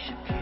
worship you.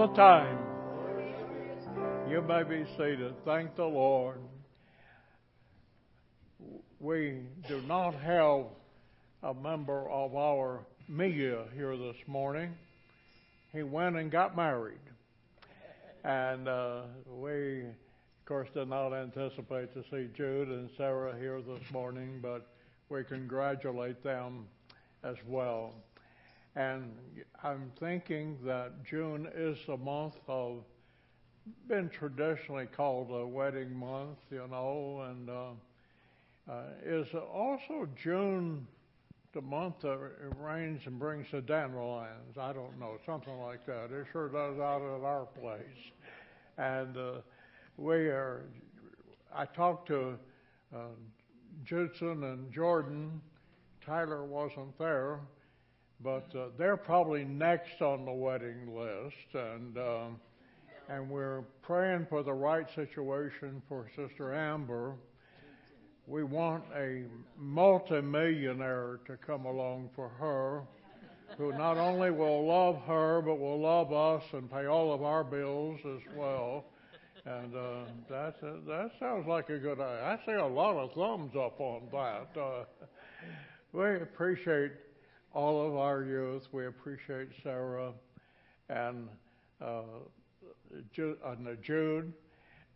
The time. You may be seated. Thank the Lord. We do not have a member of our media here this morning. He went and got married. And uh, we, of course, did not anticipate to see Jude and Sarah here this morning, but we congratulate them as well. And I'm thinking that June is a month of, been traditionally called a wedding month, you know, and uh, uh, is also June the month that it rains and brings the dandelions. I don't know, something like that. It sure does out at our place. And uh, we are, I talked to uh, Judson and Jordan. Tyler wasn't there, but uh, they're probably next on the wedding list. And, um, and we're praying for the right situation for Sister Amber we want a multimillionaire to come along for her who not only will love her but will love us and pay all of our bills as well. And uh, that uh, that sounds like a good idea. I see a lot of thumbs up on that. Uh, we appreciate all of our youth. We appreciate Sarah and uh, Jude, uh,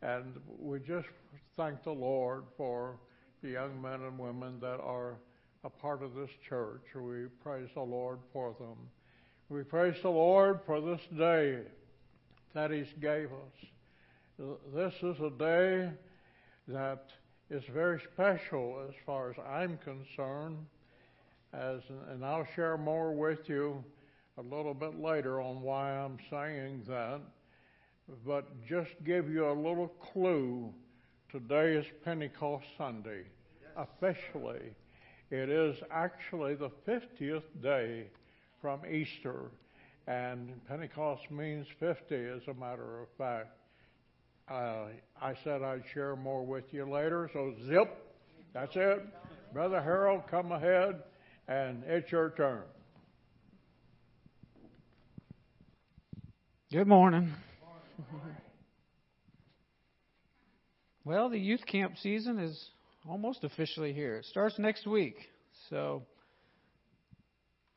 and we just thank the Lord for the young men and women that are a part of this church. We praise the Lord for them. We praise the Lord for this day that He's gave us. This is a day that is very special as far as I'm concerned. As, and I'll share more with you a little bit later on why I'm saying that. But just give you a little clue Today is Pentecost Sunday. Officially, it is actually the 50th day from Easter, and Pentecost means 50 as a matter of fact. Uh, I said I'd share more with you later, so zip, that's it. Brother Harold, come ahead, and it's your turn. Good morning. Well, the youth camp season is almost officially here. It starts next week. So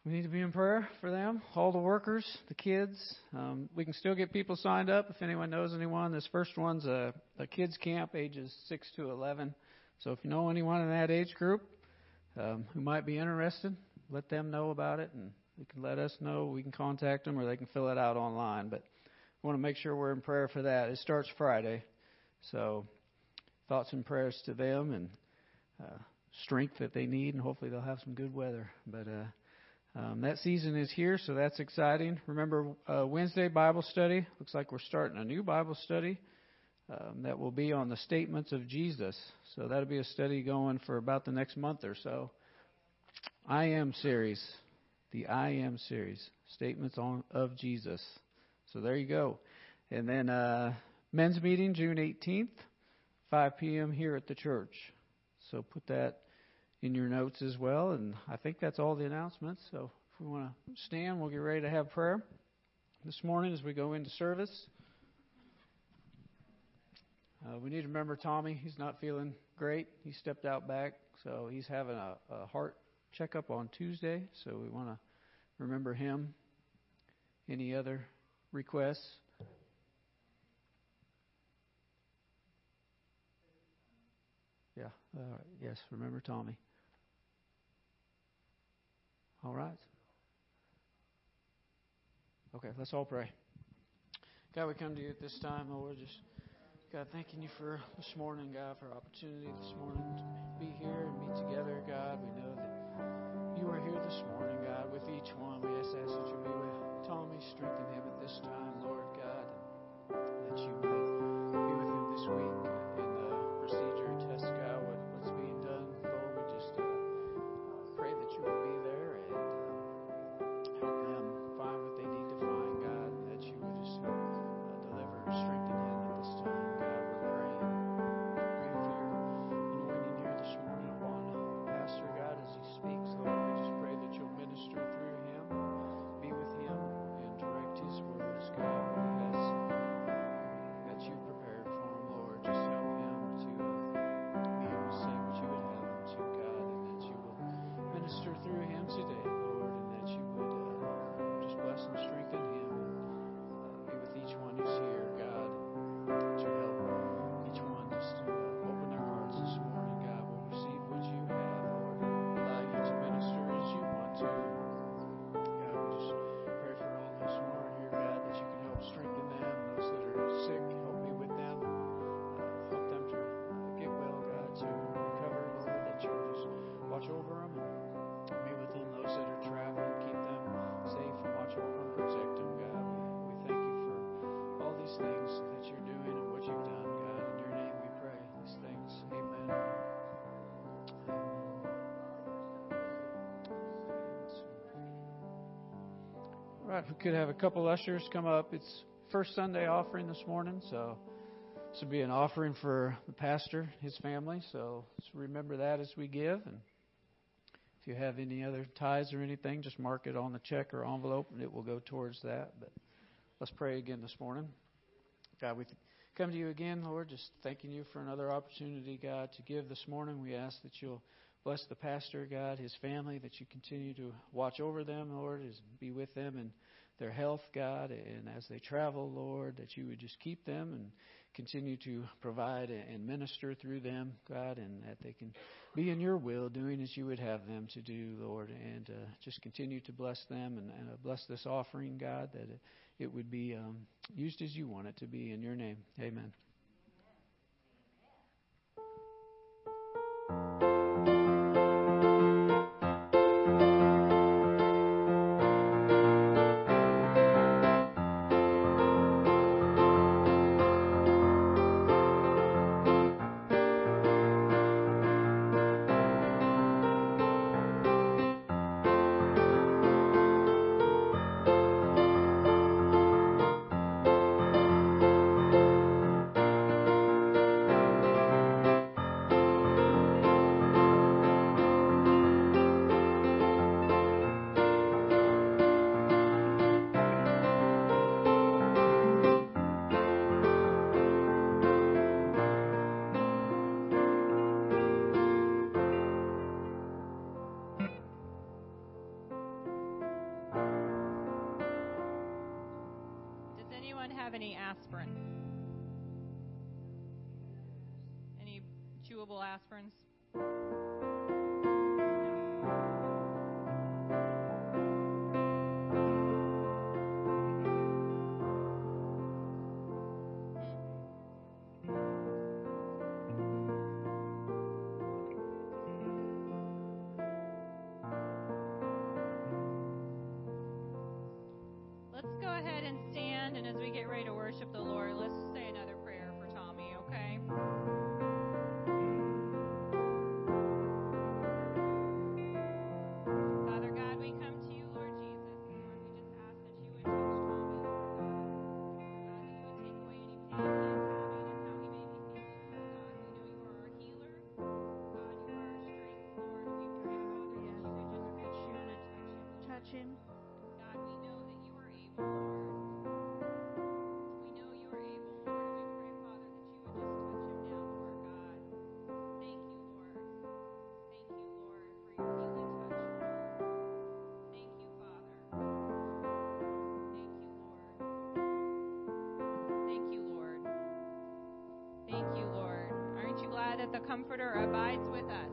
we need to be in prayer for them, all the workers, the kids. Um, we can still get people signed up if anyone knows anyone. This first one's a, a kids camp, ages 6 to 11. So if you know anyone in that age group um, who might be interested, let them know about it, and you can let us know. We can contact them, or they can fill it out online. But we want to make sure we're in prayer for that. It starts Friday, so thoughts and prayers to them and uh, strength that they need, and hopefully they'll have some good weather. But uh, um, that season is here, so that's exciting. Remember uh, Wednesday Bible study? Looks like we're starting a new Bible study um, that will be on the statements of Jesus. So that'll be a study going for about the next month or so. I am series, the I am series, statements on of Jesus. So there you go. And then uh, men's meeting June 18th. 5 p.m. here at the church. So put that in your notes as well. And I think that's all the announcements. So if we want to stand, we'll get ready to have prayer this morning as we go into service. Uh, we need to remember Tommy. He's not feeling great. He stepped out back, so he's having a, a heart checkup on Tuesday. So we want to remember him. Any other requests? Yeah. Uh, yes. Remember Tommy. All right. Okay. Let's all pray. God, we come to you at this time, Lord. Just God, thanking you for this morning, God, for opportunity this morning to be here and meet together, God. We know that you are here this morning, God, with each one. We ask that you be with Tommy, strengthen him at this time, Lord God, that you might be with him this week. If we could have a couple ushers come up. It's first Sunday offering this morning, so this would be an offering for the pastor, his family. So remember that as we give. And if you have any other tithes or anything, just mark it on the check or envelope, and it will go towards that. But let's pray again this morning. God, we come to you again, Lord, just thanking you for another opportunity, God, to give this morning. We ask that you'll bless the pastor, God, his family, that you continue to watch over them, Lord, as be with them in their health, God, and as they travel, Lord, that you would just keep them and continue to provide and minister through them, God, and that they can be in your will, doing as you would have them to do, Lord, and uh, just continue to bless them and, and uh, bless this offering, God, that it, it would be um, used as you want it to be. In your name, amen. Thank you, Lord. Aren't you glad that the Comforter abides with us?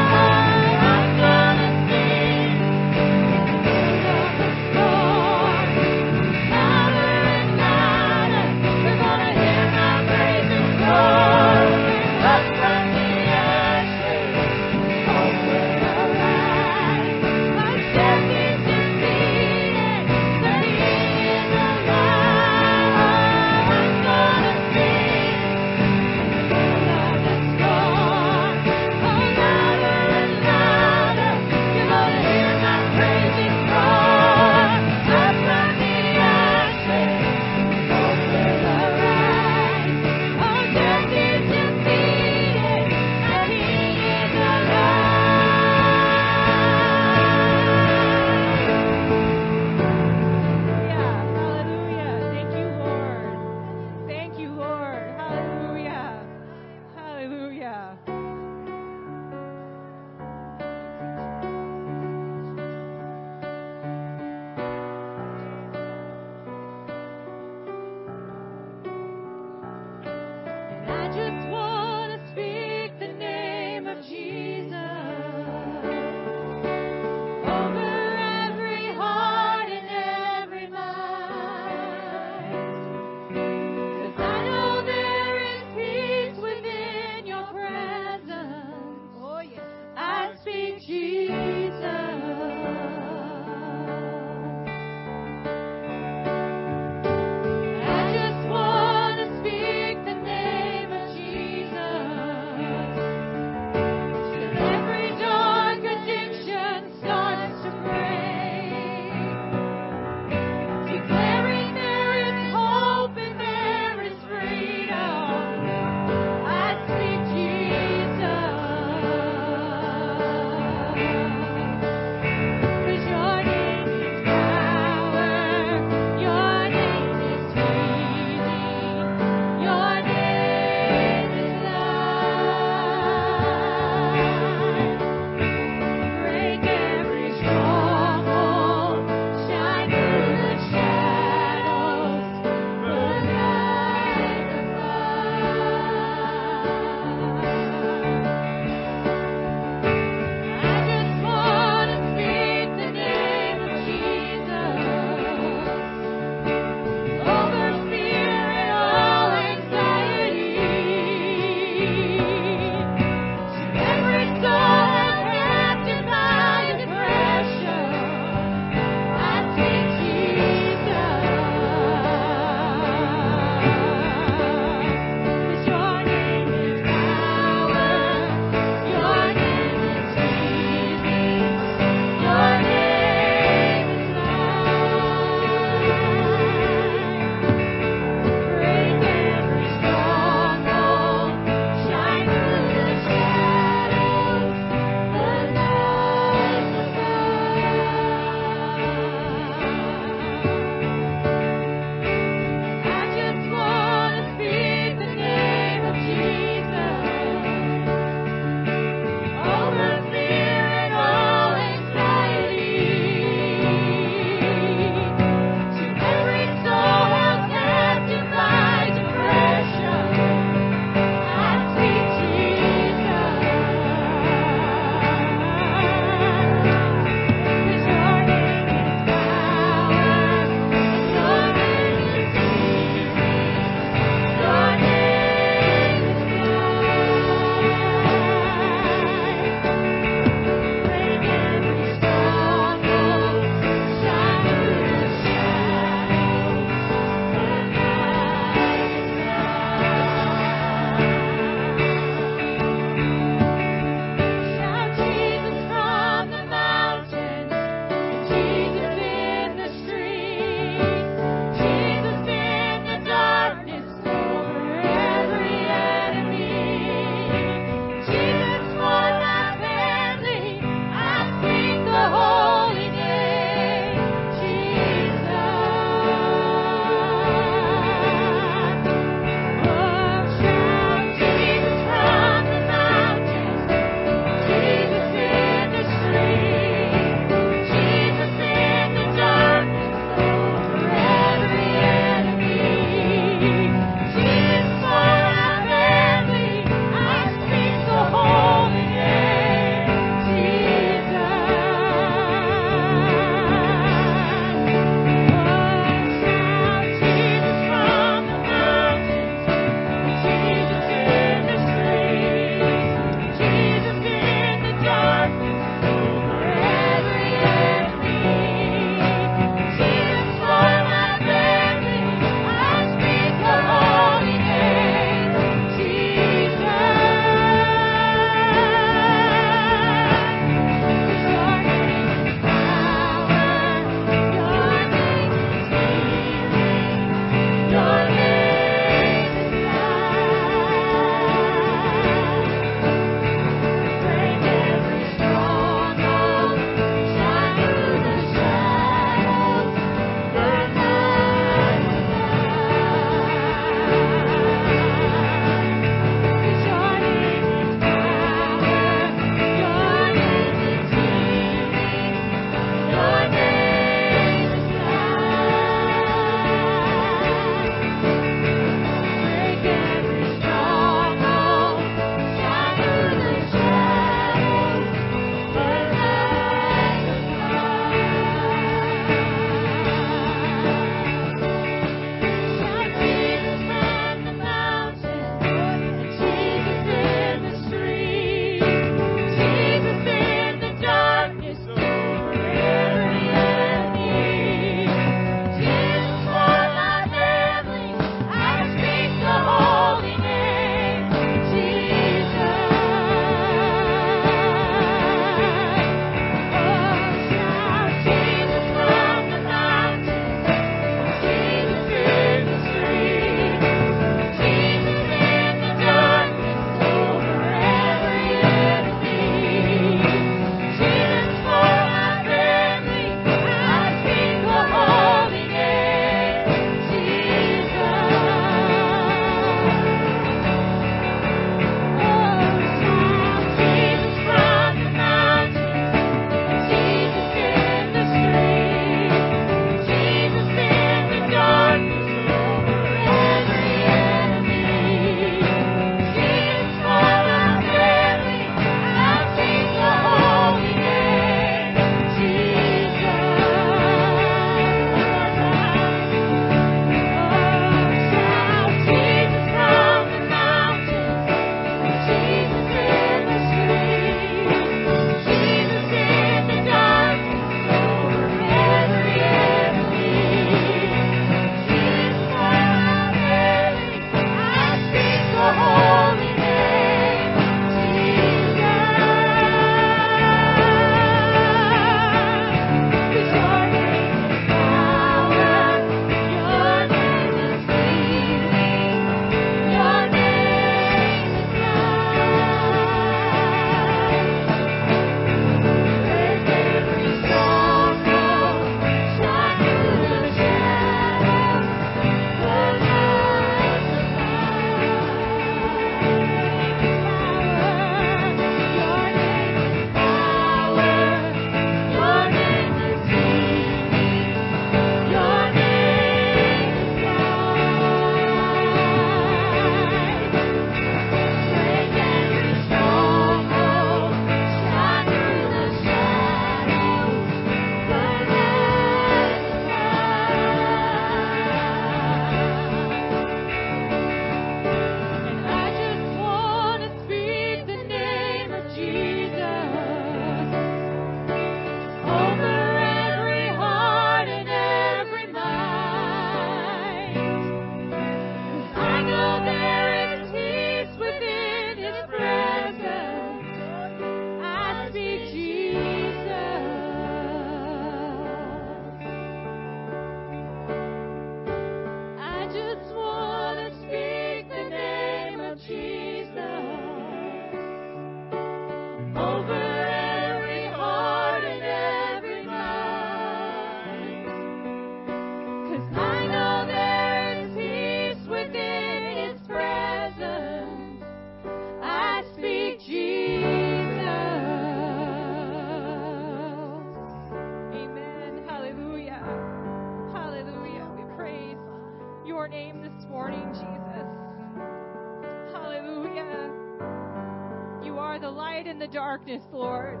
Lord.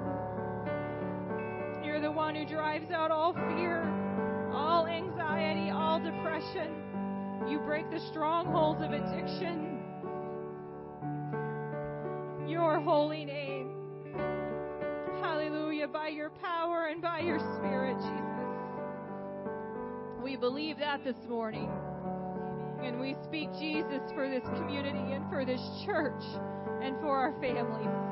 You're the one who drives out all fear, all anxiety, all depression. You break the strongholds of addiction. Your holy name. Hallelujah. By your power and by your spirit, Jesus. We believe that this morning. And we speak Jesus for this community and for this church and for our families.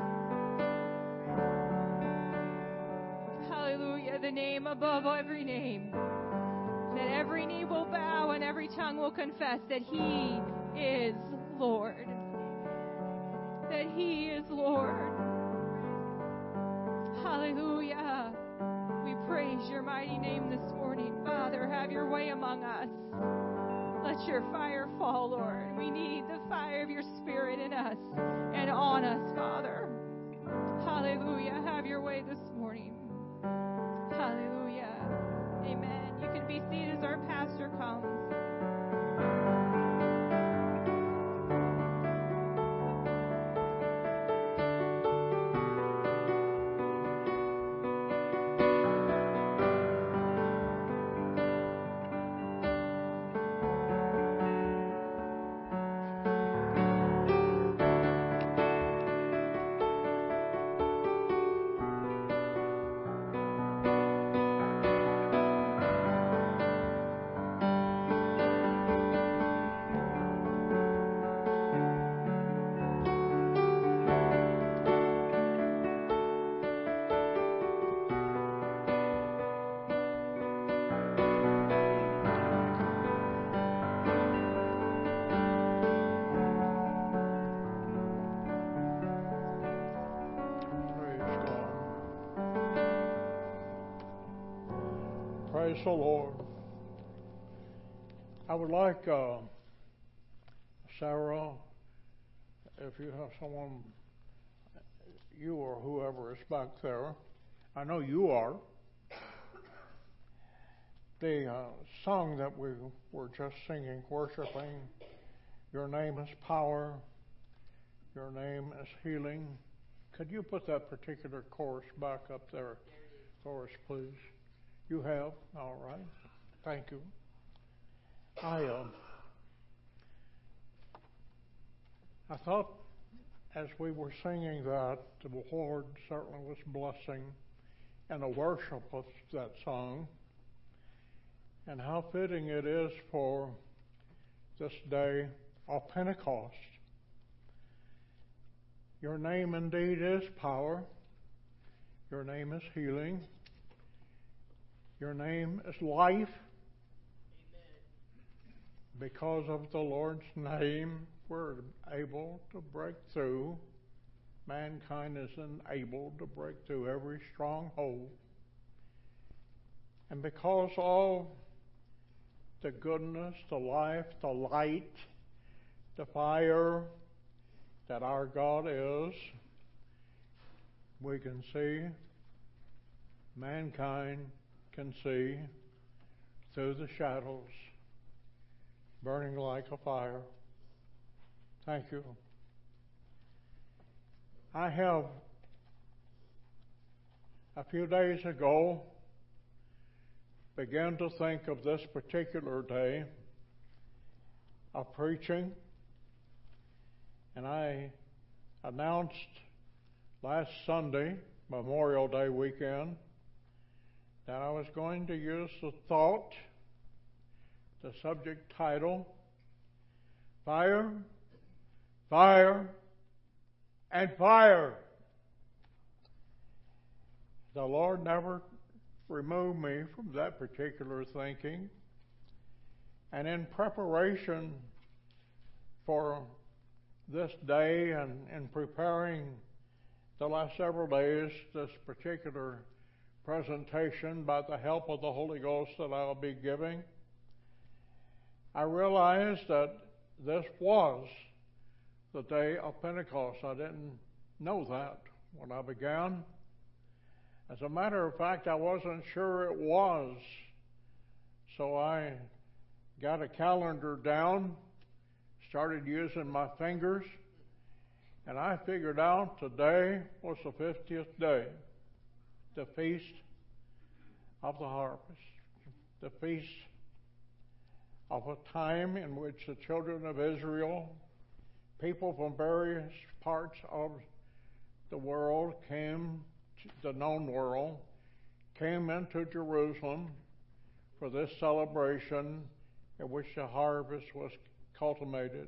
Above every name. That every knee will bow and every tongue will confess that He is Lord. That He is Lord. Hallelujah. We praise your mighty name this morning. Father, have your way among us. Let your fire fall, Lord. We need the fire of your spirit in us and on us, Father. Hallelujah. Have your way this morning. Amen. You can be seated as our pastor comes. Praise the Lord. I would like uh, Sarah, if you have someone, you or whoever is back there, I know you are. The uh, song that we were just singing, worshiping, Your name is power, Your name is healing. Could you put that particular chorus back up there for us, please? You have? All right. Thank you. I, uh, I thought as we were singing that, the Lord certainly was blessing and the worship of that song, and how fitting it is for this day of Pentecost. Your name indeed is power. Your name is healing. Your name is life. Because of the Lord's name, we're able to break through. Mankind is enabled to break through every stronghold. And because all the goodness, the life, the light, the fire, that our God is, we can see, mankind can see through the shadows, burning like a fire. Thank you. I have, a few days ago, began to think of this particular day of preaching. And I announced last Sunday, Memorial Day weekend, that I was going to use the thought, the subject title, Fire, Fire, and Fire. The Lord never removed me from that particular thinking. And in preparation for this day and in preparing the last several days this particular presentation by the help of the Holy Ghost that I'll be giving, I realized that this was the day of Pentecost. I didn't know that when I began. As a matter of fact, I wasn't sure it was. So I got a calendar down, started using my fingers, and I figured out today was the 50th day, the feast of the harvest, the feast of a time in which the children of Israel, people from various parts of the world came, the known world, came into Jerusalem for this celebration in which the harvest was culminated.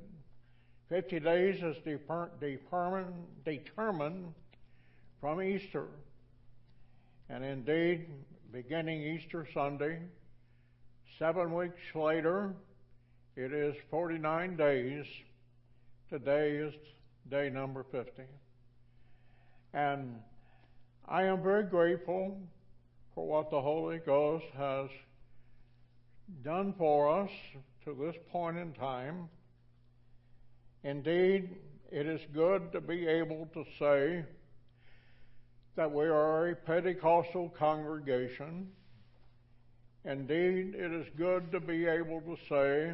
Fifty days is determined from Easter. And indeed, beginning Easter Sunday, seven weeks later, it is 49 days. Today is day number 50. And I am very grateful for what the Holy Ghost has done for us to this point in time. Indeed, it is good to be able to say that we are a Pentecostal congregation. Indeed, it is good to be able to say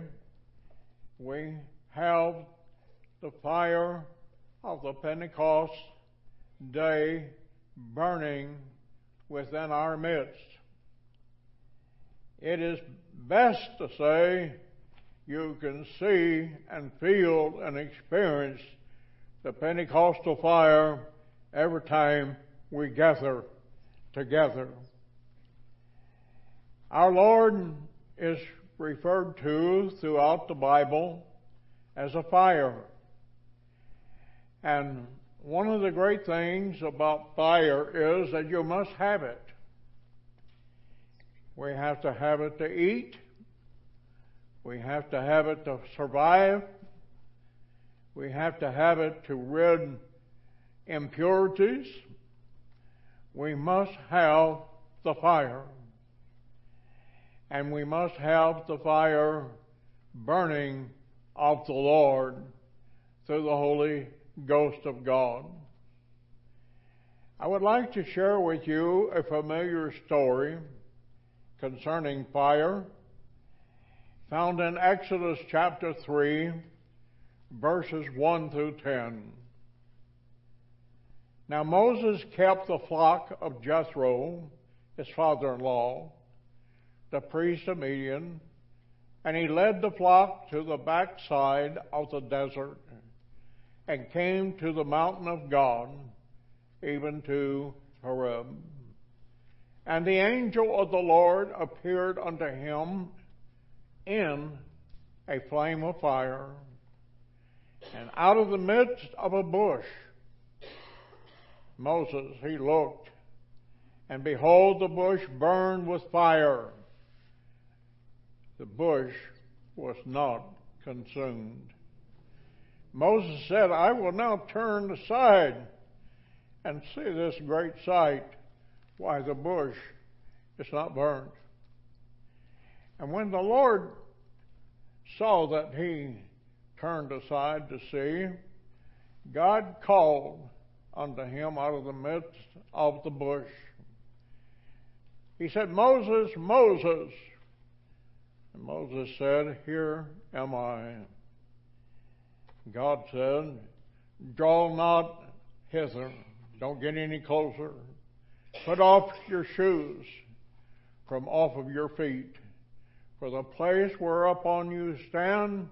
we have the fire of the Pentecost day burning within our midst. It is best to say you can see and feel and experience the Pentecostal fire every time we gather together. Our Lord is referred to throughout the Bible as a fire. And one of the great things about fire is that you must have it. We have to have it to eat. We have to have it to survive. We have to have it to rid impurities. We must have the fire. And we must have the fire burning of the Lord through the Holy Ghost of God. I would like to share with you a familiar story concerning fire found in Exodus chapter 3, verses 1 through 10. Now Moses kept the flock of Jethro, his father in law, the priest of Midian, and he led the flock to the backside of the desert and came to the mountain of God, even to Horeb. And the angel of the Lord appeared unto him in a flame of fire, and out of the midst of a bush, Moses, he looked, and behold, the bush burned with fire. The bush was not consumed. Moses said, I will now turn aside and see this great sight, why the bush is not burned. And when the Lord saw that he turned aside to see, God called unto him out of the midst of the bush. He said, Moses, Moses. And Moses said, Here am I. God said, Draw not hither. Don't get any closer. Put off your shoes from off of your feet. For the place whereupon you stand,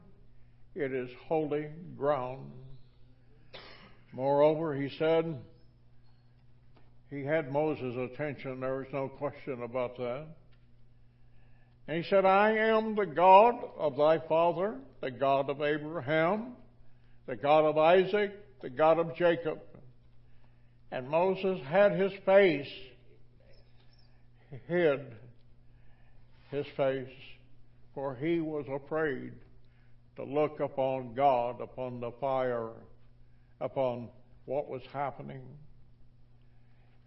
it is holy ground. Moreover, he said, he had Moses' attention. There was no question about that. And he said, I am the God of thy father, the God of Abraham, the God of Isaac, the God of Jacob. And Moses had his face hid his face, for he was afraid to look upon God, upon the fire, upon what was happening.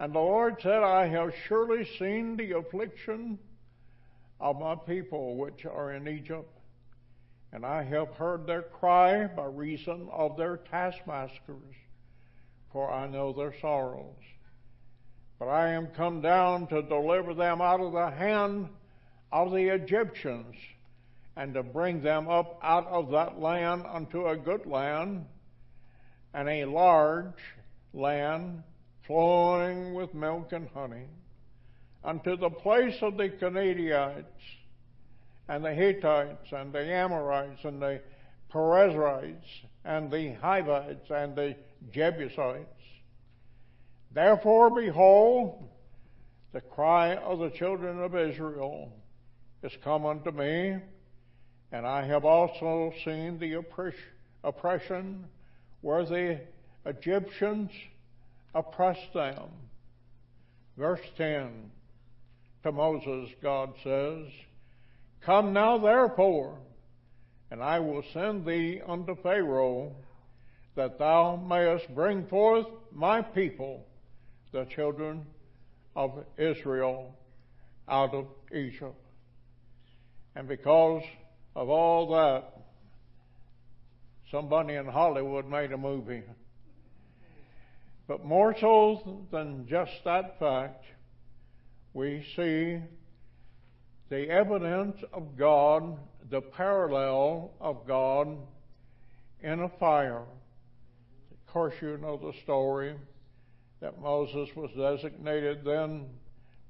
And the Lord said, I have surely seen the affliction of my people which are in Egypt, and I have heard their cry by reason of their taskmasters, for I know their sorrows. But I am come down to deliver them out of the hand of the Egyptians, and to bring them up out of that land unto a good land and a large land flowing with milk and honey, unto the place of the Canaanites and the Hittites and the Amorites and the Perizzites and the Hivites and the Jebusites. Therefore, behold, the cry of the children of Israel is come unto me, and I have also seen the oppression where the Egyptians oppressed them. Verse 10 to Moses, God says, Come now therefore, and I will send thee unto Pharaoh, that thou mayest bring forth my people, the children of Israel, out of Egypt. And because of all that, somebody in Hollywood made a movie. But more so than just that fact, we see the evidence of God, the parallel of God in a fire. Of course, you know the story that Moses was designated then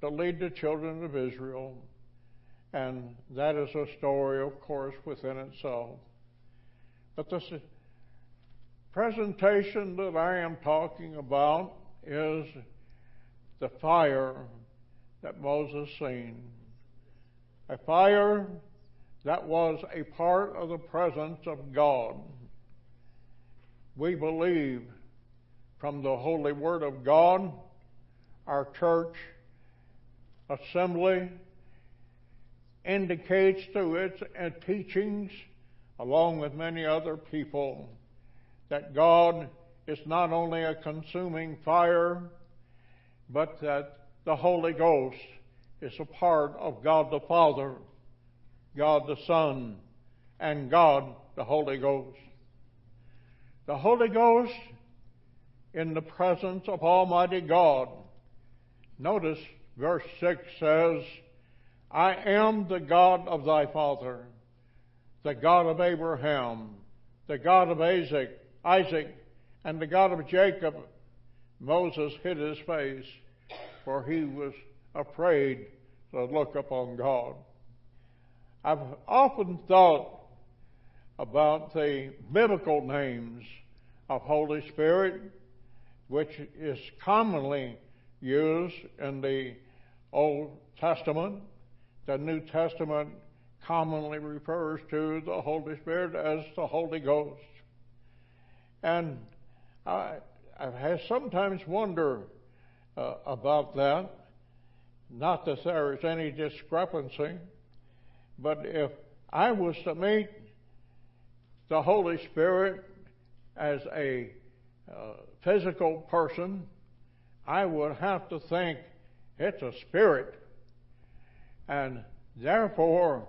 to lead the children of Israel. And that is a story, of course, within itself. But this presentation that I am talking about is the fire that Moses seen. A fire that was a part of the presence of God. We believe from the Holy Word of God, our church assembly indicates through its uh, teachings, along with many other people, that God is not only a consuming fire, but that the Holy Ghost is a part of God the Father, God the Son, and God the Holy Ghost. The Holy Ghost in the presence of Almighty God. Notice verse 6 says, I am the God of thy father, the God of Abraham, the God of Isaac, Isaac, and the God of Jacob. Moses hid his face, for he was afraid to look upon God. I've often thought about the biblical names of Holy Spirit, which is commonly used in the Old Testament. The New Testament commonly refers to the Holy Spirit as the Holy Ghost. And I, I sometimes wonder uh, about that. Not that there is any discrepancy, but if I was to meet the Holy Spirit as a uh, physical person, I would have to think it's a spirit. And therefore,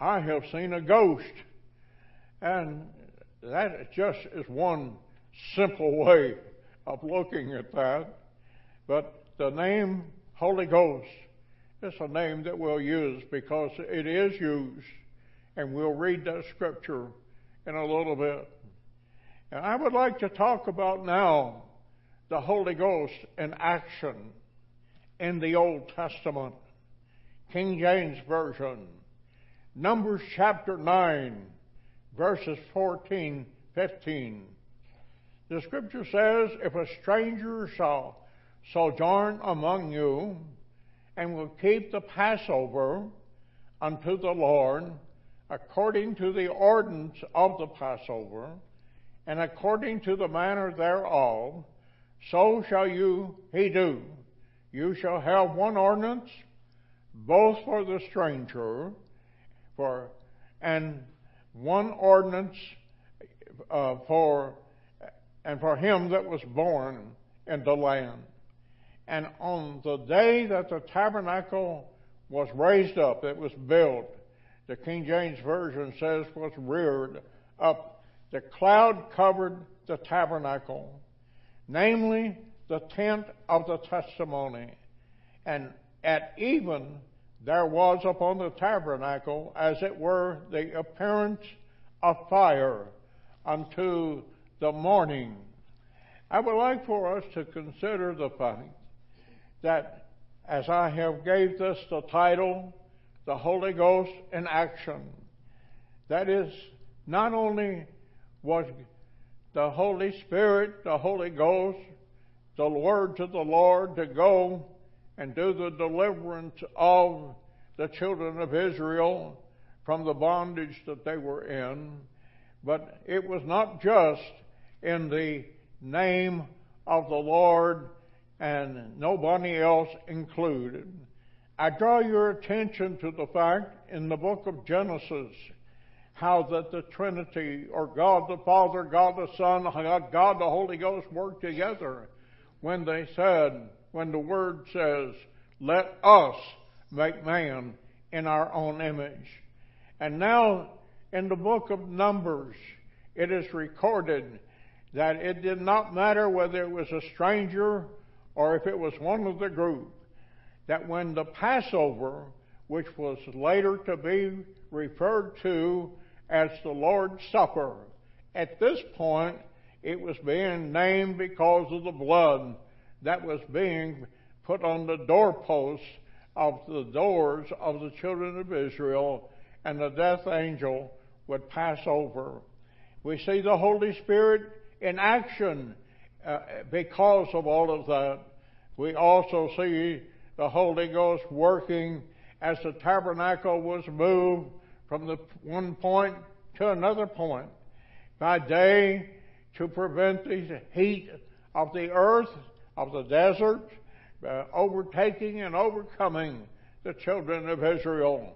I have seen a ghost. And that just is one simple way of looking at that. But the name Holy Ghost is a name that we'll use because it is used. And we'll read that scripture in a little bit. And I would like to talk about now the Holy Ghost in action in the Old Testament. King James Version. Numbers chapter 9, verses 14, 15. The scripture says, If a stranger shall sojourn among you, and will keep the Passover unto the Lord, according to the ordinance of the Passover, and according to the manner thereof, so shall you he do. You shall have one ordinance, both for the stranger, for and one ordinance uh, for and for him that was born in the land. And on the day that the tabernacle was raised up, it was built, the King James Version says was reared up, the cloud covered the tabernacle, namely the tent of the testimony. And at even there was upon the tabernacle, as it were, the appearance of fire unto the morning. I would like for us to consider the fact that as I have gave this the title, the Holy Ghost in action, that is, not only was the Holy Spirit, the Holy Ghost, the words of the Lord to go and do the deliverance of the children of Israel from the bondage that they were in, but it was not just in the name of the Lord and nobody else included. I draw your attention to the fact in the book of Genesis how that the Trinity, or God the Father, God the Son, God, the Holy Ghost worked together when they said, when the Word says, let us make man in our own image. And now in the book of Numbers, it is recorded that it did not matter whether it was a stranger or if it was one of the group, that when the Passover, which was later to be referred to as the Lord's Supper, at this point it was being named because of the blood that was being put on the doorposts of the doors of the children of Israel, and the death angel would pass over. We see the Holy Spirit in action uh, because of all of that. We also see the Holy Ghost working as the tabernacle was moved from the one point to another point. By day, to prevent the heat of the earth, of the desert, uh, overtaking and overcoming the children of Israel,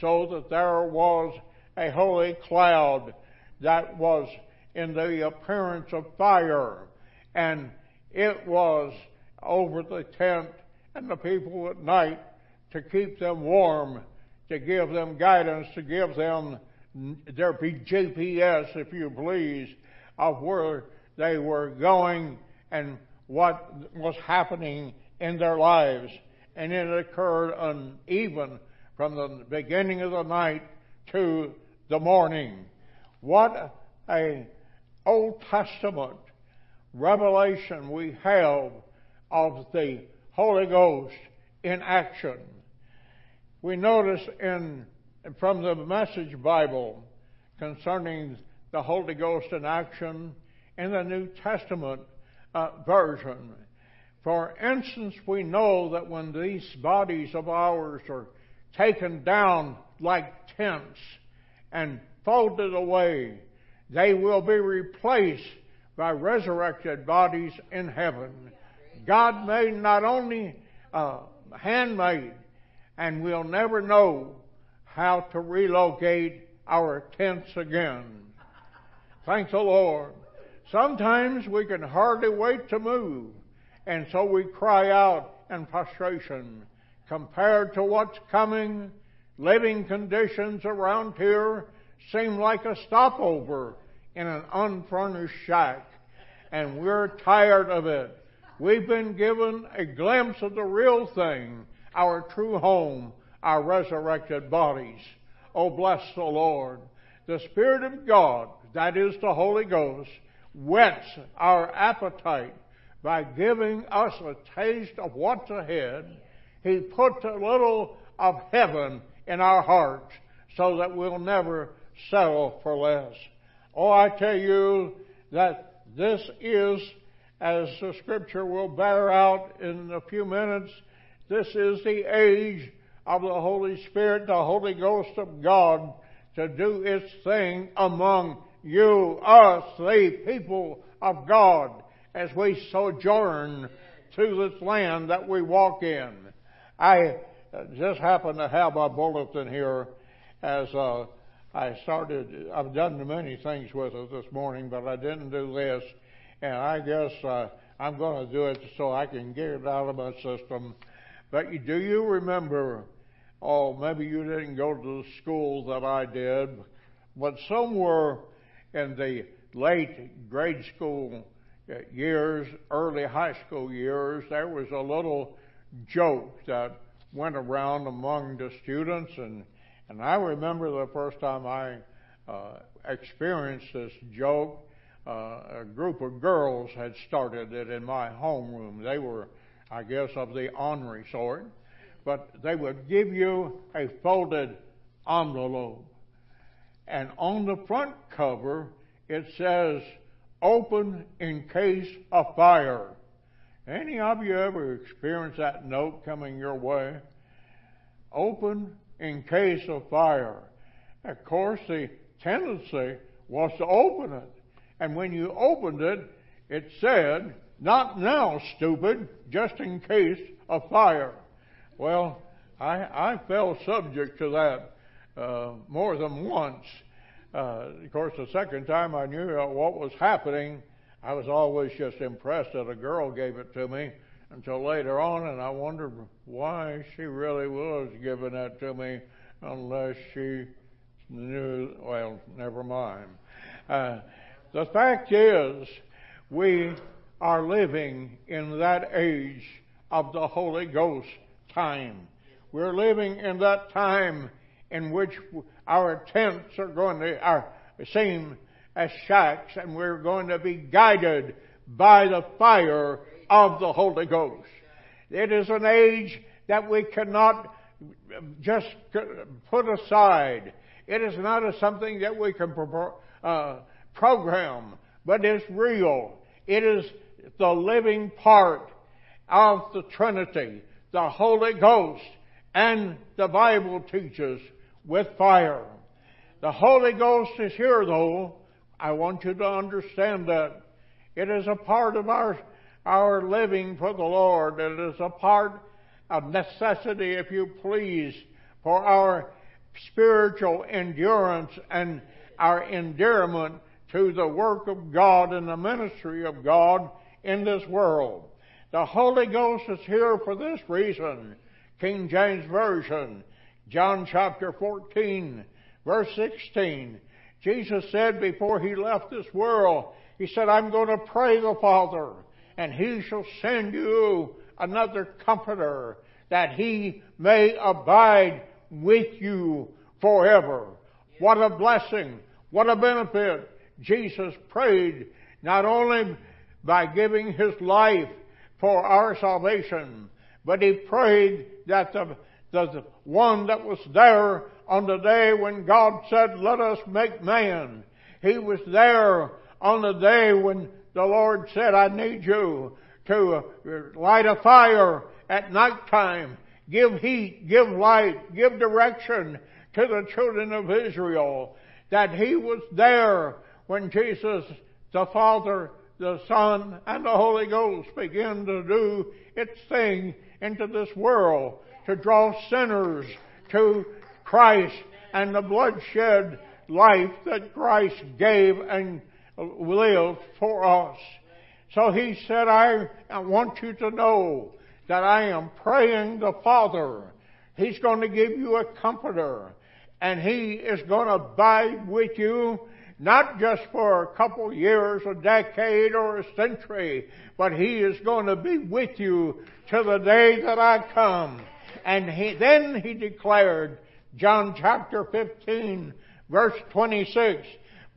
so that there was a holy cloud that was in the appearance of fire, and it was over the tent and the people at night to keep them warm, to give them guidance, to give them their GPS, if you please, of where they were going and what was happening in their lives. And it occurred uneven from the beginning of the night to the morning. What a Old Testament revelation we have of the Holy Ghost in action. We notice in from the Message Bible concerning the Holy Ghost in action in the New Testament uh, version. For instance, we know that when these bodies of ours are taken down like tents and folded away, they will be replaced by resurrected bodies in heaven. God made not only uh, handmade, and we'll never know how to relocate our tents again. Thank the Lord. Sometimes we can hardly wait to move, and so we cry out in frustration. Compared to what's coming, living conditions around here seem like a stopover in an unfurnished shack, and we're tired of it. We've been given a glimpse of the real thing, our true home, our resurrected bodies. Oh, bless the Lord. The Spirit of God, that is the Holy Ghost, whets our appetite by giving us a taste of what's ahead. He puts a little of heaven in our hearts so that we'll never settle for less. Oh, I tell you that this is, as the scripture will bear out in a few minutes, this is the age of the Holy Spirit, the Holy Ghost of God, to do its thing among you, us, the people of God, as we sojourn to this land that we walk in. I just happen to have a bulletin here as uh, I started. I've done many things with it this morning, but I didn't do this, and I guess uh, I'm going to do it so I can get it out of my system. But do you remember? Oh, maybe you didn't go to the school that I did, but somewhere in the late grade school years, early high school years, there was a little joke that went around among the students, and and I remember the first time I uh, experienced this joke. Uh, a group of girls had started it in my homeroom. They were, I guess, of the ornery sort, but they would give you a folded envelope, and on the front cover it says "Open in case of fire." Any of you ever experienced that note coming your way? Open in case of fire. Of course, the tendency was to open it. And when you opened it, it said, Not now, stupid, just in case of fire. Well, I, I fell subject to that uh, more than once. Uh, of course, the second time I knew what was happening, I was always just impressed that a girl gave it to me until later on, and I wondered why she really was giving that to me unless she knew. Well, never mind. Uh, the fact is, we are living in that age of the Holy Ghost time. We're living in that time in which our tents are going to are, same as shacks, and we're going to be guided by the fire of the Holy Ghost. It is an age that we cannot just put aside. It is not a something that we can uh, program, but it's real. It is the living part of the Trinity, the Holy Ghost, and the Bible teaches with fire. The Holy Ghost is here though. I want you to understand that. It is a part of our, our living for the Lord. It is a part of necessity, if you please, for our spiritual endurance and our endearment to the work of God and the ministry of God in this world. The Holy Ghost is here for this reason. King James Version, John chapter 14, verse 16. Jesus said before he left this world, He said, I'm going to pray the Father, and He shall send you another comforter, that He may abide with you forever. What a blessing! What a benefit! Jesus prayed not only by giving His life for our salvation, but He prayed that the, the one that was there on the day when God said, let us make man. He was there on the day when the Lord said, I need you to light a fire at night time, give heat, give light, give direction to the children of Israel. That He was there when Jesus, the Father, the Son, and the Holy Ghost began to do its thing into this world to draw sinners to Christ and the bloodshed life that Christ gave and lived for us. So he said, I, want you to know that I am praying the Father. He's going to give you a comforter and he is going to abide with you not just for a couple years, a decade, or a century, but He is going to be with you to the day that I come. And he, then He declared, John chapter 15, verse 26,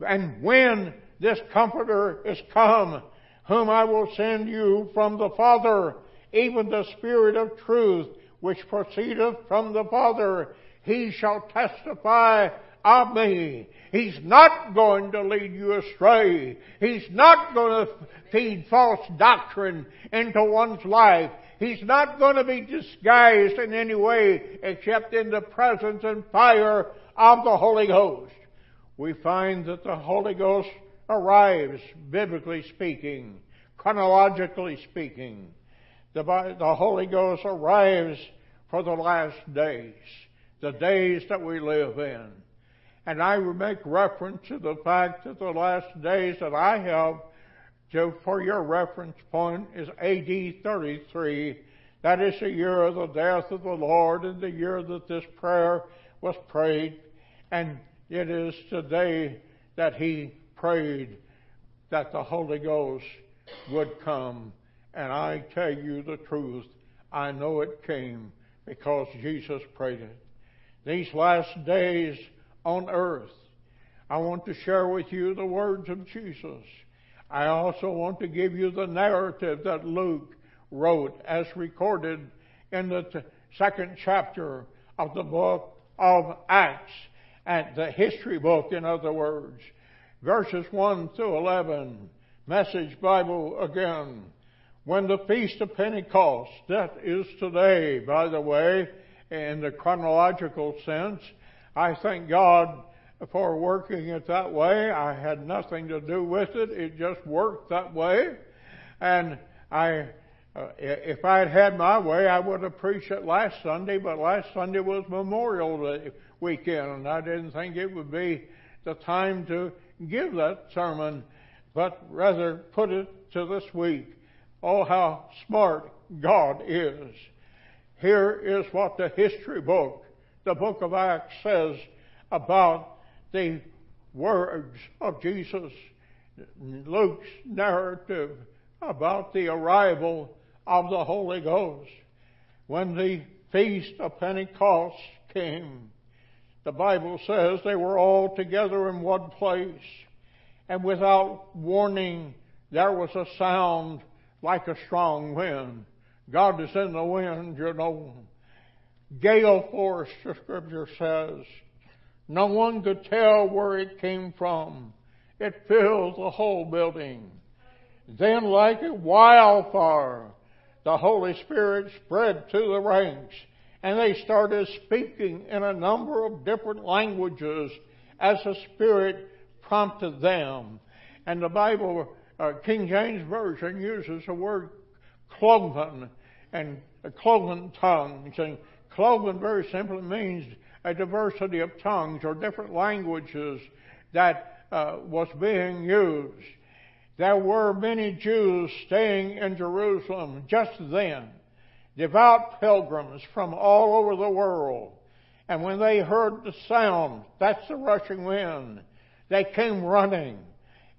and when this Comforter is come, whom I will send you from the Father, even the Spirit of truth, which proceedeth from the Father, he shall testify of me. He's not going to lead you astray. He's not going to feed false doctrine into one's life. He's not going to be disguised in any way except in the presence and fire of the Holy Ghost. We find that the Holy Ghost arrives, biblically speaking, chronologically speaking. The, the Holy Ghost arrives for the last days, the days that we live in. And I make reference to the fact that the last days that I have to, for your reference point is AD 33. That is the year of the death of the Lord and the year that this prayer was prayed. And it is today that he prayed that the Holy Ghost would come. And I tell you the truth, I know it came because Jesus prayed it. These last days on earth, I want to share with you the words of Jesus. I also want to give you the narrative that Luke wrote as recorded in the t- second chapter of the book of Acts, and the history book, in other words. Verses 1 through 11, Message Bible again. When the Feast of Pentecost, that is today, by the way, in the chronological sense, I thank God for working it that way. I had nothing to do with it. It just worked that way. And I, uh, if I had had my way, I would have preached it last Sunday, but last Sunday was Memorial Day weekend, and I didn't think it would be the time to give that sermon, but rather put it to this week. Oh, how smart God is. Here is what the history book, the book of Acts, says about the words of Jesus. Luke's narrative about the arrival of the Holy Ghost. When the feast of Pentecost came, the Bible says they were all together in one place, and without warning, there was a sound like a strong wind. God is in the wind, you know. Gale force, the scripture says. No one could tell where it came from. It filled the whole building. Then, like a wildfire, the Holy Spirit spread to the ranks, and they started speaking in a number of different languages as the Spirit prompted them. And the Bible, uh, King James Version, uses the word cloven and uh, cloven tongues. And cloven very simply means a diversity of tongues or different languages that uh, was being used. There were many Jews staying in Jerusalem just then, devout pilgrims from all over the world. And when they heard the sound, that's the rushing wind, they came running.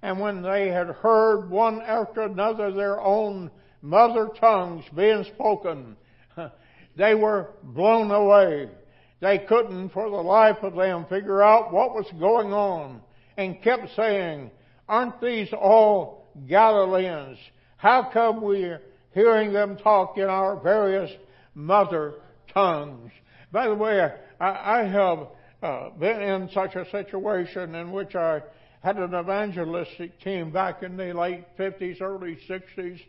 And when they had heard one after another their own mother tongues being spoken, they were blown away. They couldn't, for the life of them, figure out what was going on and kept saying, Aren't these all Galileans? How come we're hearing them talk in our various mother tongues? By the way, I, I have uh, been in such a situation in which I had an evangelistic team back in the late 50s, early 60s,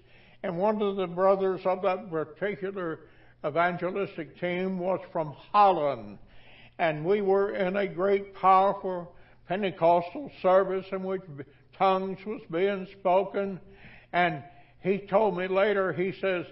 and one of the brothers of that particular evangelistic team was from Holland. And we were in a great, powerful Pentecostal service in which tongues was being spoken. And he told me later, he says,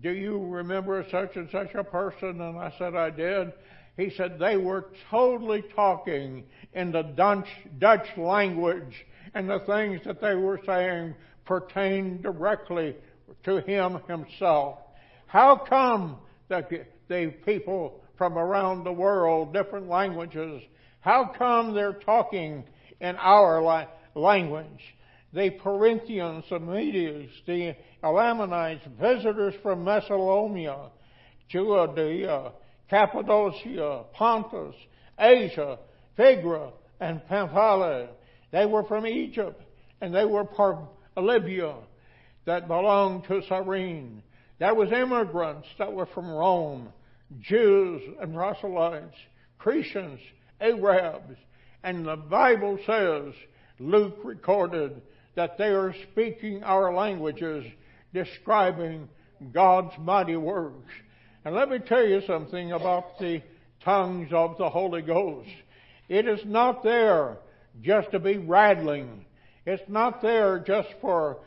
Do you remember such and such a person? And I said, I did. He said they were totally talking in the Dutch, Dutch language, and the things that they were saying pertained directly to him himself. How come the, the people from around the world, different languages, how come they're talking in our la- language? The Corinthians, the Medes, the Elamites, visitors from Mesopotamia, Judea, Cappadocia, Pontus, Asia, Phrygia, and Pamphylia. They were from Egypt, and they were from Libya that belonged to Cyrene. There was immigrants that were from Rome, Jews and proselytes, Christians, Arabs, and the Bible says, Luke recorded, that they are speaking our languages, describing God's mighty works. And let me tell you something about the tongues of the Holy Ghost. It is not there just to be rattling. It's not there just for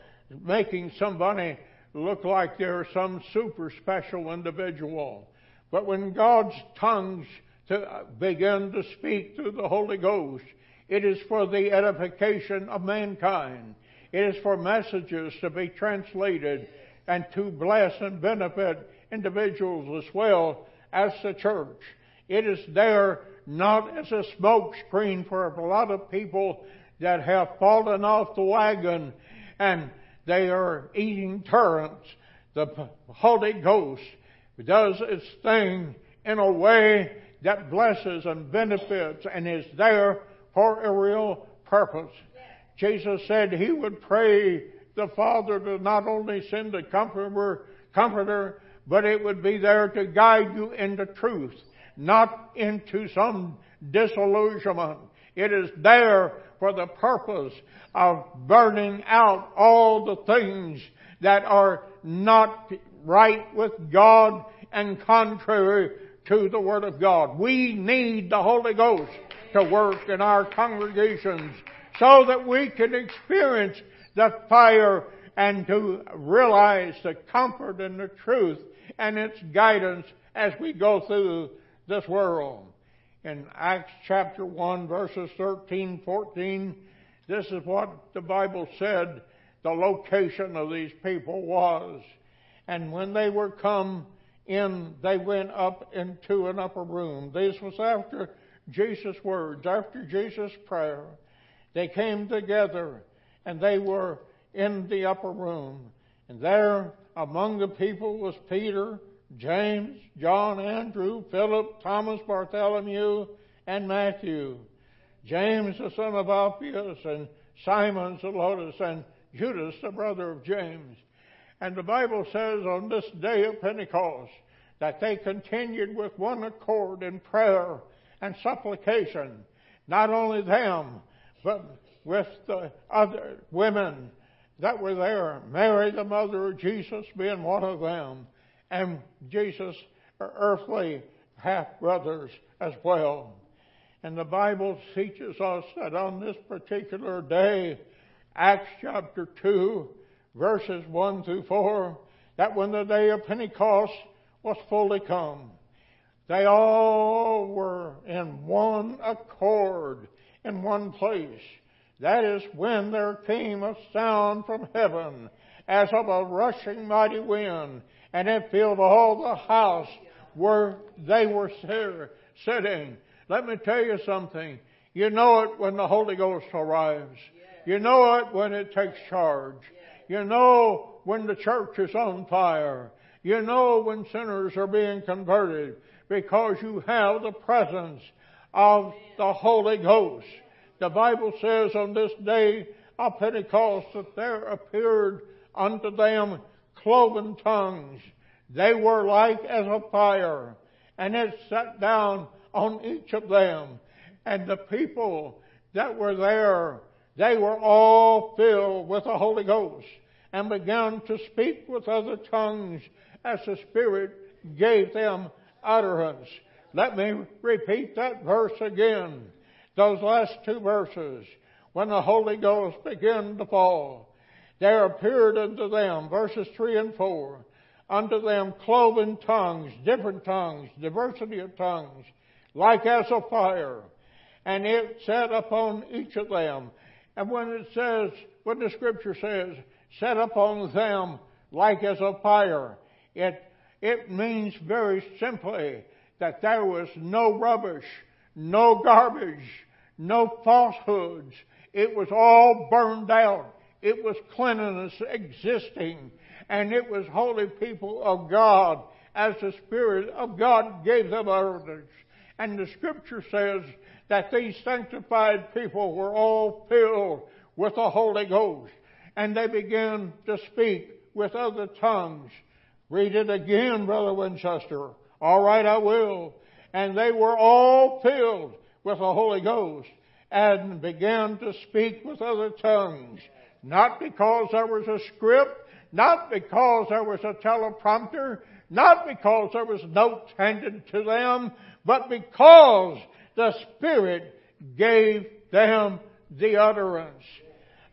making somebody look like they're some super special individual. But when God's tongues to uh, begin to speak through the Holy Ghost, it is for the edification of mankind. It is for messages to be translated and to bless and benefit individuals as well as the church. It is there not as a smoke screen for a lot of people that have fallen off the wagon and they are eating torrents. The Holy Ghost does its thing in a way that blesses and benefits and is there for a real purpose. Jesus said he would pray the Father to not only send a comforter, comforter, but it would be there to guide you into truth, not into some disillusionment. It is there for the purpose of burning out all the things that are not right with God and contrary to the Word of God. We need the Holy Ghost to work in our congregations so that we can experience the fire and to realize the comfort and the truth and its guidance as we go through this world. In Acts chapter 1 verses 13, 14, this is what the Bible said the location of these people was. And when they were come in, they went up into an upper room. This was after Jesus' words, after Jesus' prayer. They came together and they were in the upper room. And there among the people was Peter, James, John, Andrew, Philip, Thomas, Bartholomew, and Matthew. James the son of Alphaeus, and Simon the Zelotes, and Judas the brother of James. And the Bible says on this day of Pentecost that they continued with one accord in prayer and supplication. Not only them, but with the other women that were there. Mary, the mother of Jesus, being one of them, and Jesus' earthly half brothers as well. And the Bible teaches us that on this particular day, Acts chapter 2, verses 1 through 4, that when the day of Pentecost was fully come, they all were in one accord in one place. That is when there came a sound from heaven as of a rushing mighty wind, and it filled all the house where they were sitting. Let me tell you something. You know it when the Holy Ghost arrives. You know it when it takes charge. You know when the church is on fire. You know when sinners are being converted because you have the presence of the Holy Ghost. The Bible says on this day of Pentecost that there appeared unto them cloven tongues. They were like as a fire, and it sat down on each of them. And the people that were there, they were all filled with the Holy Ghost and began to speak with other tongues as the Spirit gave them utterance. Let me repeat that verse again. Those last two verses. When the Holy Ghost began to fall, there appeared unto them, verses 3 and 4, unto them cloven tongues, different tongues, diversity of tongues, like as a fire. And it sat upon each of them. And when it says, when the scripture says, set upon them like as a fire, it, it means very simply that there was no rubbish, no garbage, no falsehoods. It was all burned out. It was cleanliness existing. And it was holy people of God as the Spirit of God gave them utterance. And the scripture says that these sanctified people were all filled with the Holy Ghost. And they began to speak with other tongues. Read it again, Brother Winchester. All right, I will. And they were all filled with the Holy Ghost and began to speak with other tongues. Not because there was a script, not because there was a teleprompter, not because there was notes handed to them, but because the Spirit gave them the utterance.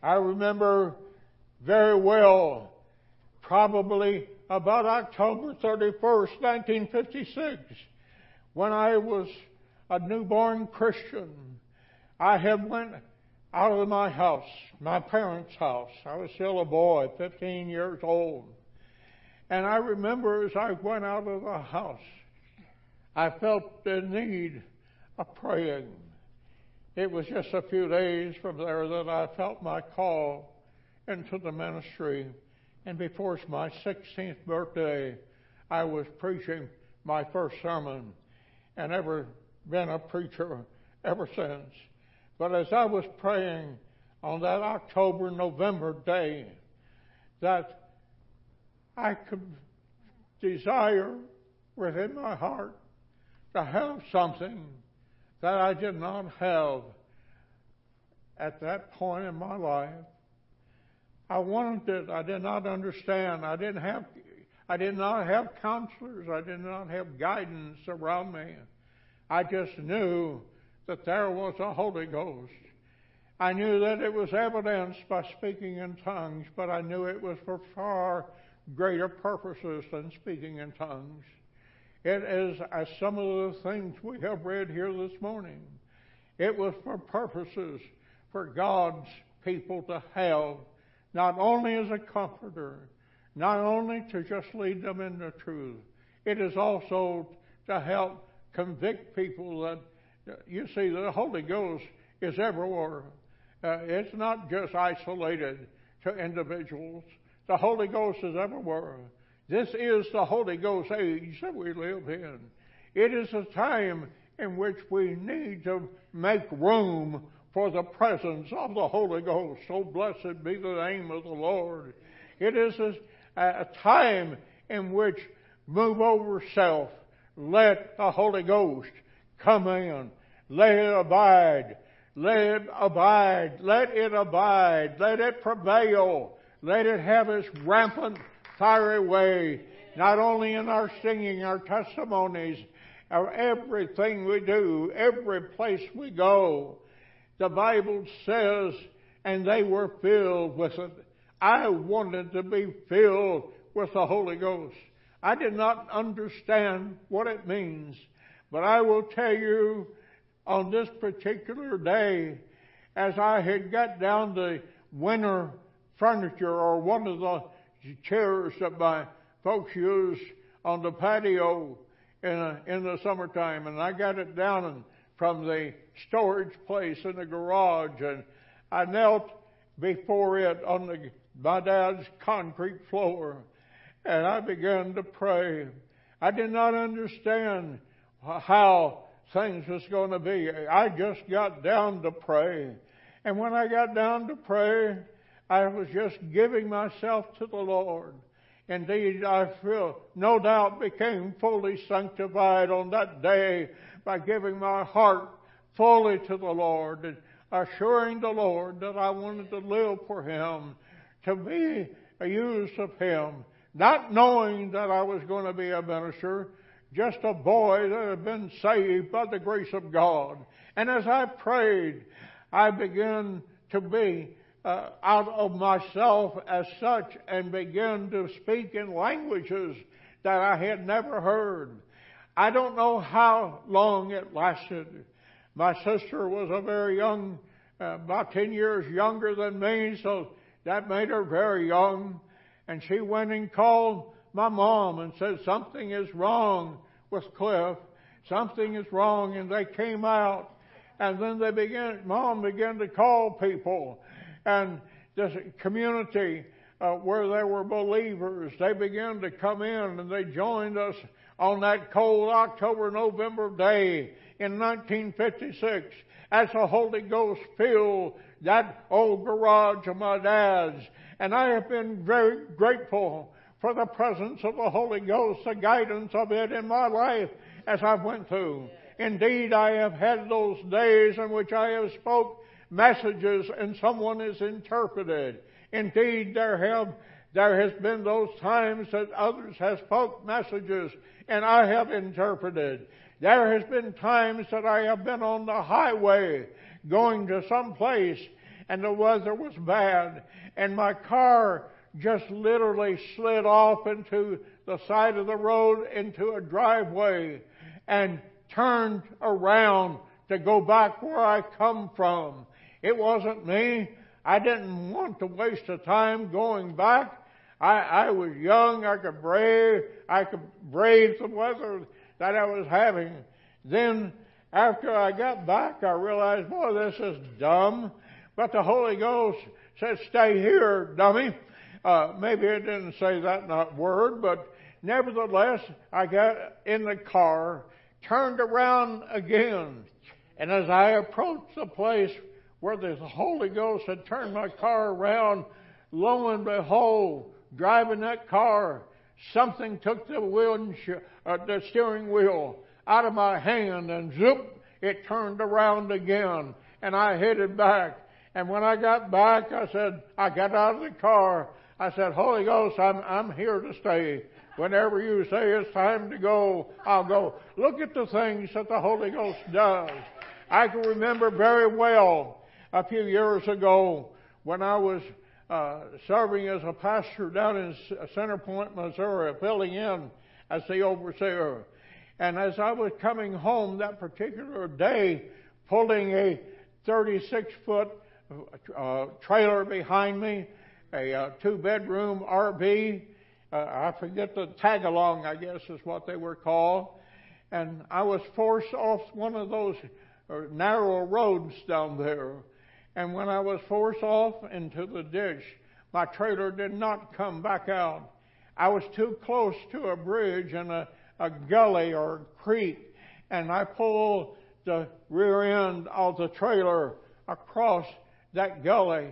I remember very well, probably about October 31st, 1956, when I was a newborn Christian. I had went out of my house, my parents' house. I was still a boy, 15 years old. And I remember as I went out of the house, I felt the need of praying. It was just a few days from there that I felt my call into the ministry. And before my 16th birthday, I was preaching my first sermon and ever been a preacher ever since. But as I was praying on that October, November day, that I could desire within my heart to have something that I did not have at that point in my life. I wanted it. I did not understand. I didn't have. I did not have counselors. I did not have guidance around me. I just knew that there was a Holy Ghost. I knew that it was evidenced by speaking in tongues, but I knew it was for far greater purposes than speaking in tongues. It is as some of the things we have read here this morning. It was for purposes for God's people to have, not only as a comforter, not only to just lead them into truth, it is also to help convict people that, you see, the Holy Ghost is everywhere. Uh, it's not just isolated to individuals. The Holy Ghost is everywhere. This is the Holy Ghost age that we live in. It is a time in which we need to make room for the presence of the Holy Ghost. So blessed be the name of the Lord. It is a, a time in which move over self. Let the Holy Ghost come in. Let it abide. Let it abide. Let it abide. Let it prevail. Let it have its rampant, fiery way, not only in our singing, our testimonies, our everything we do, every place we go. The Bible says, and they were filled with it. I wanted to be filled with the Holy Ghost. I did not understand what it means, but I will tell you on this particular day, as I had got down the winter furniture or one of the chairs that my folks use on the patio in, in the summertime, and I got it down from the storage place in the garage, and I knelt before it on the, my dad's concrete floor, and I began to pray. I did not understand how things was going to be. I just got down to pray. And when I got down to pray, I was just giving myself to the Lord. Indeed, I feel no doubt became fully sanctified on that day by giving my heart fully to the Lord and assuring the Lord that I wanted to live for Him, to be a use of Him, not knowing that I was going to be a minister, just a boy that had been saved by the grace of God. And as I prayed, I began to be uh, out of myself as such and began to speak in languages that I had never heard. I don't know how long it lasted. My sister was a very young, uh, about 10 years younger than me, so that made her very young. And she went and called my mom and said, Something is wrong with Cliff. Something is wrong. And they came out. And then they began, mom began to call people and this community uh, where there were believers, they began to come in and they joined us on that cold October, November day in 1956 as the Holy Ghost filled that old garage of my dad's. And I have been very grateful for the presence of the Holy Ghost, the guidance of it in my life as I went through. Indeed, I have had those days in which I have spoke messages and someone has interpreted. Indeed, there have there has been those times that others have spoke messages and I have interpreted. There has been times that I have been on the highway going to some place and the weather was bad and my car just literally slid off into the side of the road into a driveway and turned around to go back where I come from. It wasn't me. I didn't want to waste the time going back. I, I was young. I could brave. I could brave the weather that I was having. Then, after I got back, I realized, boy, this is dumb. But the Holy Ghost said, "Stay here, dummy." Uh, maybe it didn't say that not word, but nevertheless, I got in the car, turned around again, and as I approached the place where the Holy Ghost had turned my car around, lo and behold, driving that car, something took the wheel, uh, the steering wheel out of my hand, and zoop, it turned around again, and I headed back. And when I got back, I said, I got out of the car. I said, Holy Ghost, I'm, I'm here to stay. Whenever you say it's time to go, I'll go. Look at the things that the Holy Ghost does. I can remember very well a few years ago when I was uh, serving as a pastor down in Center Point, Missouri, filling in as the overseer. And as I was coming home that particular day, pulling a 36 foot uh, trailer behind me, a uh, two bedroom RV. Uh, I forget the tag along, I guess is what they were called. And I was forced off one of those uh, narrow roads down there. And when I was forced off into the ditch, my trailer did not come back out. I was too close to a bridge and a, a gully or creek, and I pulled the rear end of the trailer across that gully.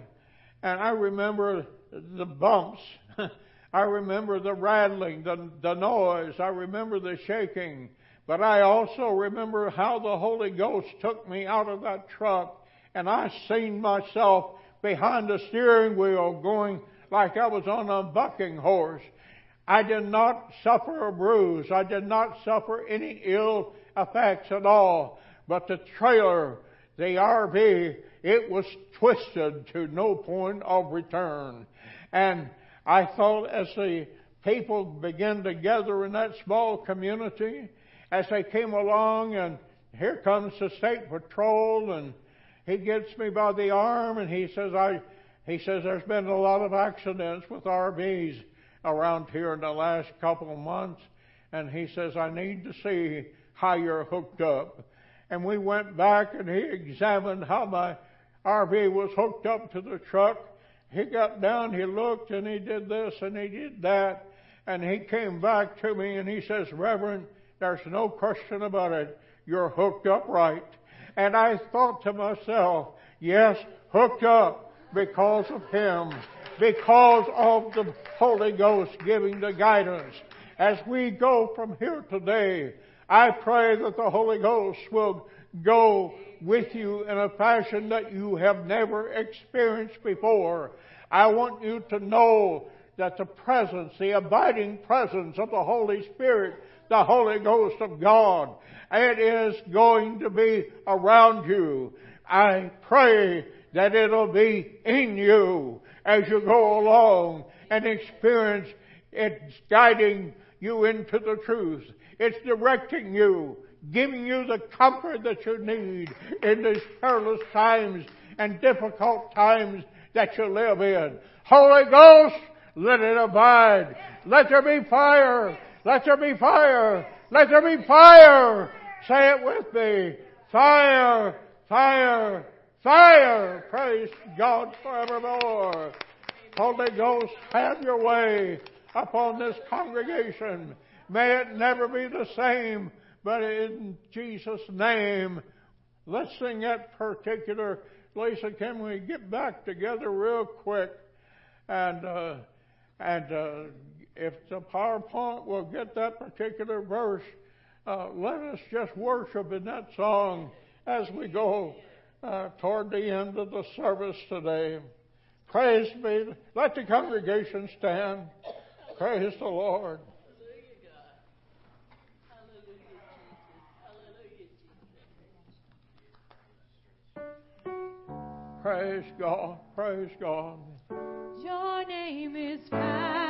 And I remember the bumps. I remember the rattling, the, the noise. I remember the shaking. But I also remember how the Holy Ghost took me out of that truck and I seen myself behind the steering wheel going like I was on a bucking horse. I did not suffer a bruise. I did not suffer any ill effects at all. But the trailer, the RV, it was twisted to no point of return. And I thought as the people began to gather in that small community, as they came along and here comes the state patrol and he gets me by the arm and he says I he says there's been a lot of accidents with RVs around here in the last couple of months and he says I need to see how you're hooked up. And we went back and he examined how my RV was hooked up to the truck. He got down, he looked, and he did this and he did that. And he came back to me and he says, Reverend, there's no question about it. You're hooked up right. And I thought to myself, yes, hooked up because of Him, because of the Holy Ghost giving the guidance. As we go from here today, I pray that the Holy Ghost will go with you in a fashion that you have never experienced before. I want you to know that the presence, the abiding presence of the Holy Spirit, the Holy Ghost of God, it is going to be around you. I pray that it'll be in you as you go along and experience it's guiding you into the truth. It's directing you, giving you the comfort that you need in these perilous times and difficult times that you live in. Holy Ghost, let it abide. Let there be fire. Let there be fire. Let there be fire. Say it with me. Fire, fire, fire. Praise God forevermore. Holy Ghost, have your way upon this congregation. May it never be the same, but in Jesus' name, let's sing that particular. Lisa, can we get back together real quick? And, uh, and, uh, if the PowerPoint will get that particular verse, uh, let us just worship in that song as we go uh, toward the end of the service today. Praise be. Let the congregation stand. Praise the Lord. Praise God. Praise God. Your name is power.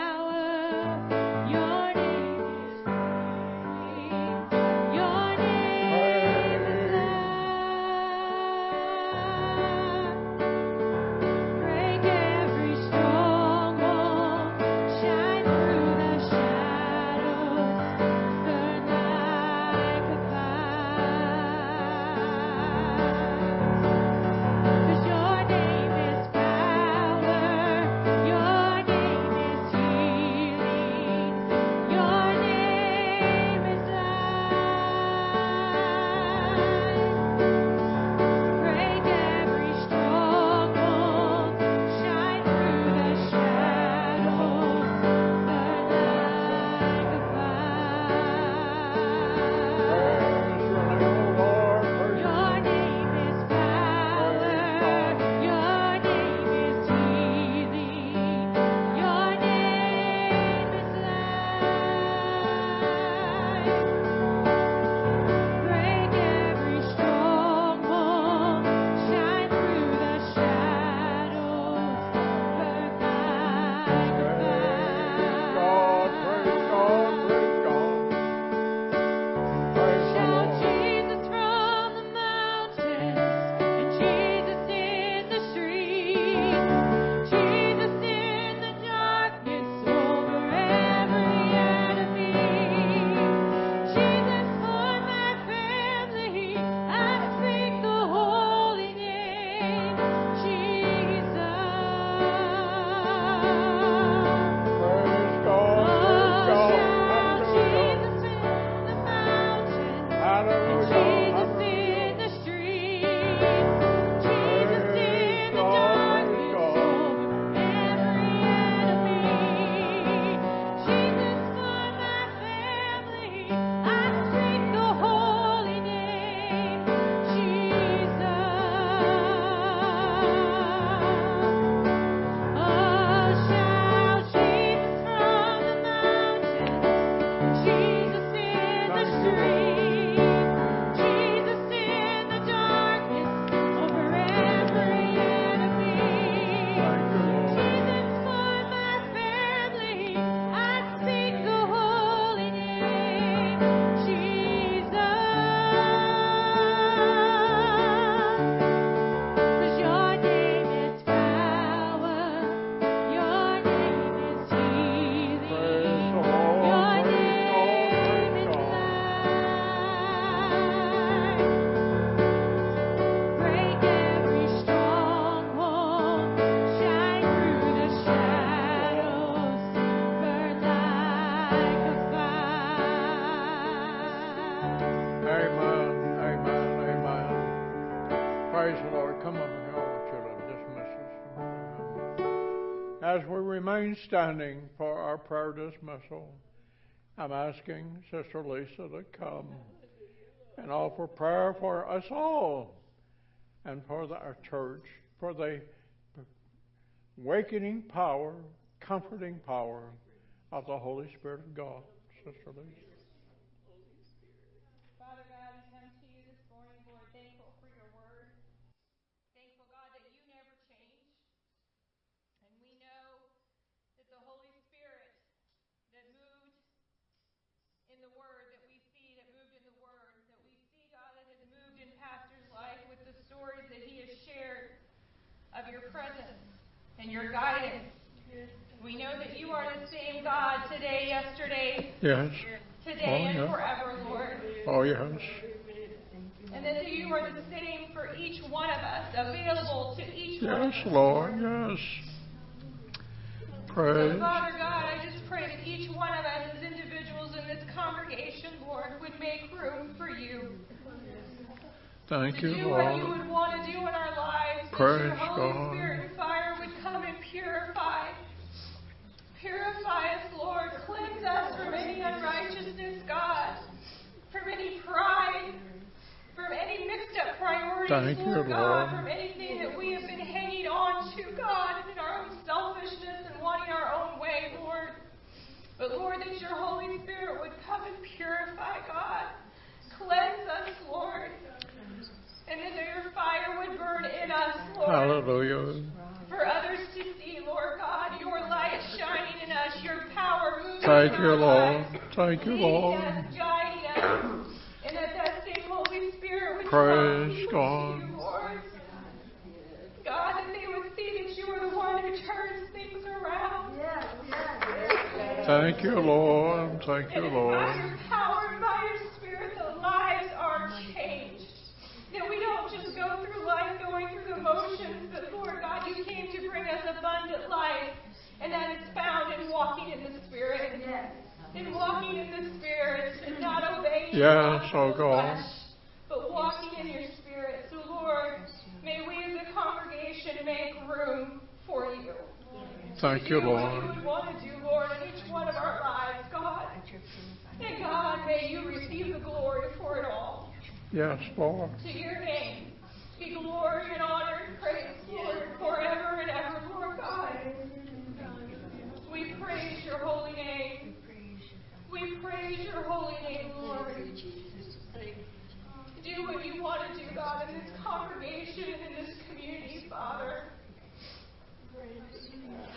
Standing for our prayer dismissal, I'm asking Sister Lisa to come and offer prayer for us all and for the, our church, for the awakening power, comforting power of the Holy Spirit of God. Sister Lisa. Father God, we come to you this morning, Lord, thankful for your word. Thankful, God, that you never change. And we know that the Holy Spirit that moved in the word, that we see that moved in the word, that we see, God, that has moved in Pastor's life with the stories that he has shared of your presence and your guidance. We know that you are the same God today, yesterday, Yes. today, Oh, and yeah. forever, Lord. Oh, yes. And that you are the same for each one of us, available to each one of Yes. Lord. Yes. So, Father God, I just pray that each one of us as individuals in this congregation, Lord, would make room for you. Thank you, do what you Lord. would want to do in our lives. that your Holy God. Spirit and fire would come and purify. Purify us, Lord. Cleanse us from any unrighteousness, God. From any pride. From any mixed up priorities, Thank you, Lord God. Lord. From anything that we have been hanging on to, God, in our own selfishness and wanting our own way, Lord. But Lord, that your Holy Spirit would come and purify, God. Cleanse us, Lord. And that your fire would burn in us, Lord. Hallelujah. For others to see, Lord God, your light shining in us, your power moving Thank in you, our Lord. lives, Thank you, Lord. us, guiding us. And that that same Holy Spirit would Praise God. to you, Lord. God, that they would see that you are the one who turns things around. Yes, yes. Thank you, Lord. Thank you, And Lord. your power and by your spirit, the lives are changed. That we don't just go through life going through the motions, but Lord God, you came to bring us abundant life. And that is found in walking in the Spirit. Yes. In walking in the Spirit and not obeying the Yes, oh the God. flesh, but walking in your Spirit. So, Lord, may we as a congregation make room for you. Thank to you, do what you Lord. would want to do, Lord, in each one of our lives, God. And God, may you receive the glory for it all. Yes, Lord. To your name be glory and honor and praise, Lord, forever and ever, Lord God. We praise your holy name. We praise your holy name, Lord. Do what you want to do, God, in this congregation and in this community, Father.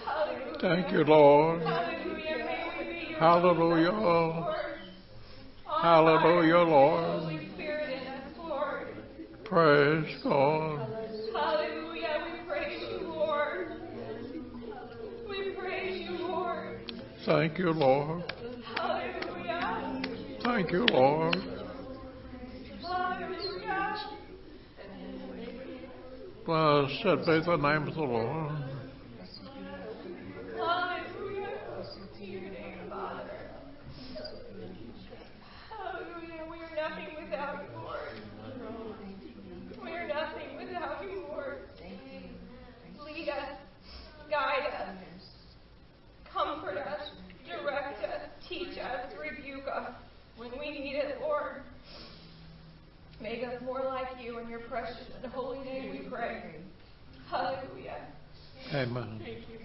Hallelujah. Thank you, Lord. Hallelujah. May we be your Hallelujah. Lord. Hallelujah, Lord. Holy Spirit in us, Lord. Praise God. Hallelujah. We praise you, Lord. We praise you, Lord. Thank you, Lord. Hallelujah. Thank you, Lord. Hallelujah. Blessed be the name of the Lord. Hallelujah. To your name, Father. Hallelujah. We are nothing without you, Lord. We are nothing without you, Lord. Lead us, guide us, comfort us, direct us, teach us, rebuke us when we need it, Lord. Make us more like you in your precious and holy name we pray. Hallelujah. Amen. Thank you.